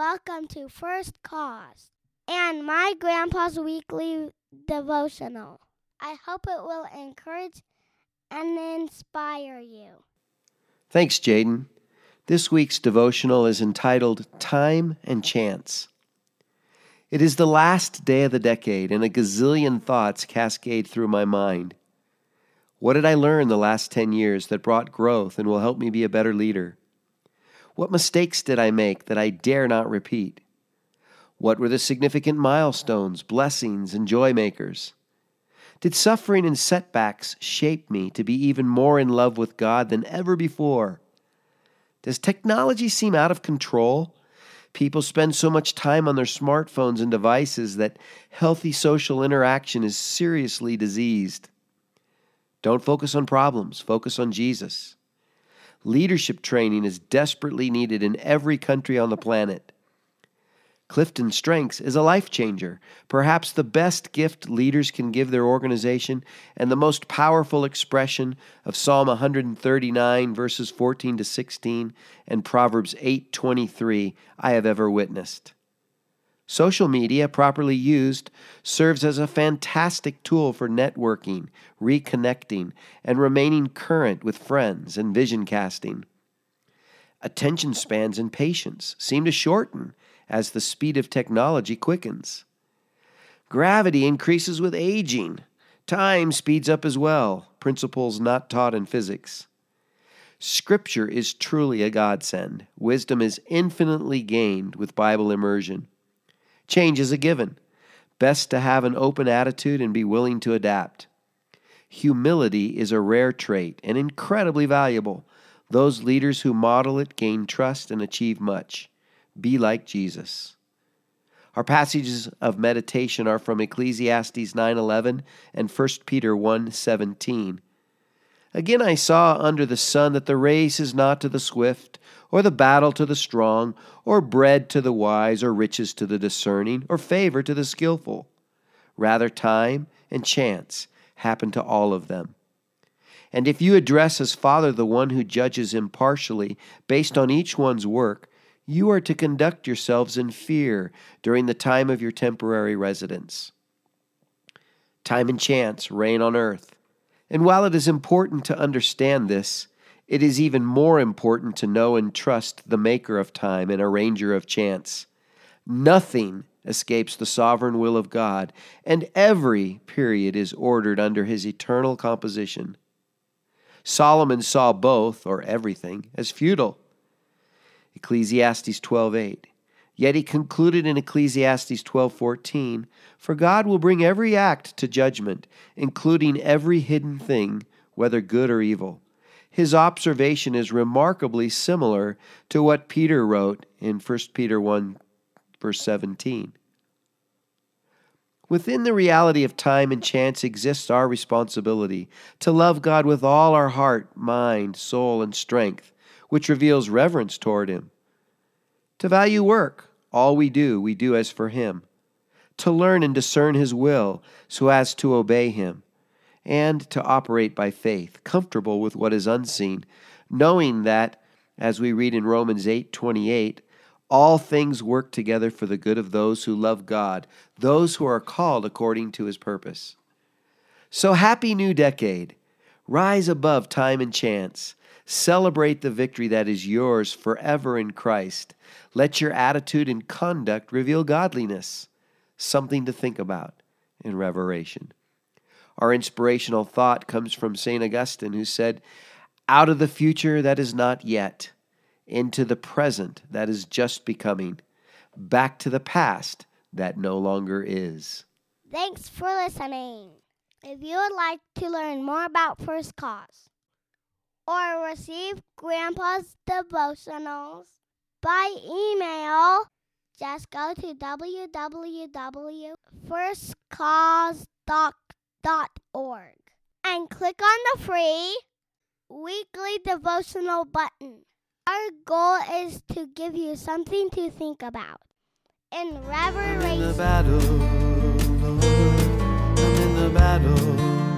welcome to First Cause and my grandpa's weekly devotional. I hope it will encourage and inspire you. Thanks, Jaden. This week's devotional is entitled Time and Chance. It is the last day of the decade, and a gazillion thoughts cascade through my mind. What did I learn the last 10 years that brought growth and will help me be a better leader? What mistakes did I make that I dare not repeat? What were the significant milestones, blessings, and joy makers? Did suffering and setbacks shape me to be even more in love with God than ever before? Does technology seem out of control? People spend so much time on their smartphones and devices that healthy social interaction is seriously diseased. Don't focus on problems, focus on Jesus. Leadership training is desperately needed in every country on the planet. Clifton Strengths is a life changer, perhaps the best gift leaders can give their organization and the most powerful expression of Psalm 139 verses 14 to 16 and Proverbs 8:23 I have ever witnessed. Social media, properly used, serves as a fantastic tool for networking, reconnecting, and remaining current with friends and vision casting. Attention spans and patience seem to shorten as the speed of technology quickens. Gravity increases with aging. Time speeds up as well, principles not taught in physics. Scripture is truly a godsend. Wisdom is infinitely gained with Bible immersion. Change is a given. Best to have an open attitude and be willing to adapt. Humility is a rare trait and incredibly valuable. Those leaders who model it gain trust and achieve much. Be like Jesus. Our passages of meditation are from Ecclesiastes 9:11 and 1 Peter 1:17. Again I saw under the sun that the race is not to the swift, or the battle to the strong, or bread to the wise, or riches to the discerning, or favor to the skillful. Rather time and chance happen to all of them. And if you address as Father the one who judges impartially based on each one's work, you are to conduct yourselves in fear during the time of your temporary residence. Time and chance reign on earth. And while it is important to understand this, it is even more important to know and trust the maker of time and arranger of chance. Nothing escapes the sovereign will of God, and every period is ordered under his eternal composition. Solomon saw both, or everything, as futile Ecclesiastes 12:8. Yet he concluded in Ecclesiastes 12:14, "For God will bring every act to judgment, including every hidden thing, whether good or evil." His observation is remarkably similar to what Peter wrote in 1 Peter 1 verse 17. Within the reality of time and chance exists our responsibility to love God with all our heart, mind, soul, and strength which reveals reverence toward Him. To value work, all we do, we do as for Him. To learn and discern His will, so as to obey Him. And to operate by faith, comfortable with what is unseen, knowing that, as we read in Romans 8 28, all things work together for the good of those who love God, those who are called according to his purpose. So happy new decade. Rise above time and chance. Celebrate the victory that is yours forever in Christ. Let your attitude and conduct reveal godliness, something to think about in reverence. Our inspirational thought comes from St. Augustine, who said, Out of the future that is not yet, into the present that is just becoming, back to the past that no longer is. Thanks for listening. If you would like to learn more about First Cause, or receive Grandpa's devotionals by email, just go to www.firstcause.org and click on the free weekly devotional button. Our goal is to give you something to think about in reverence. I'm in the battle, I'm in the battle.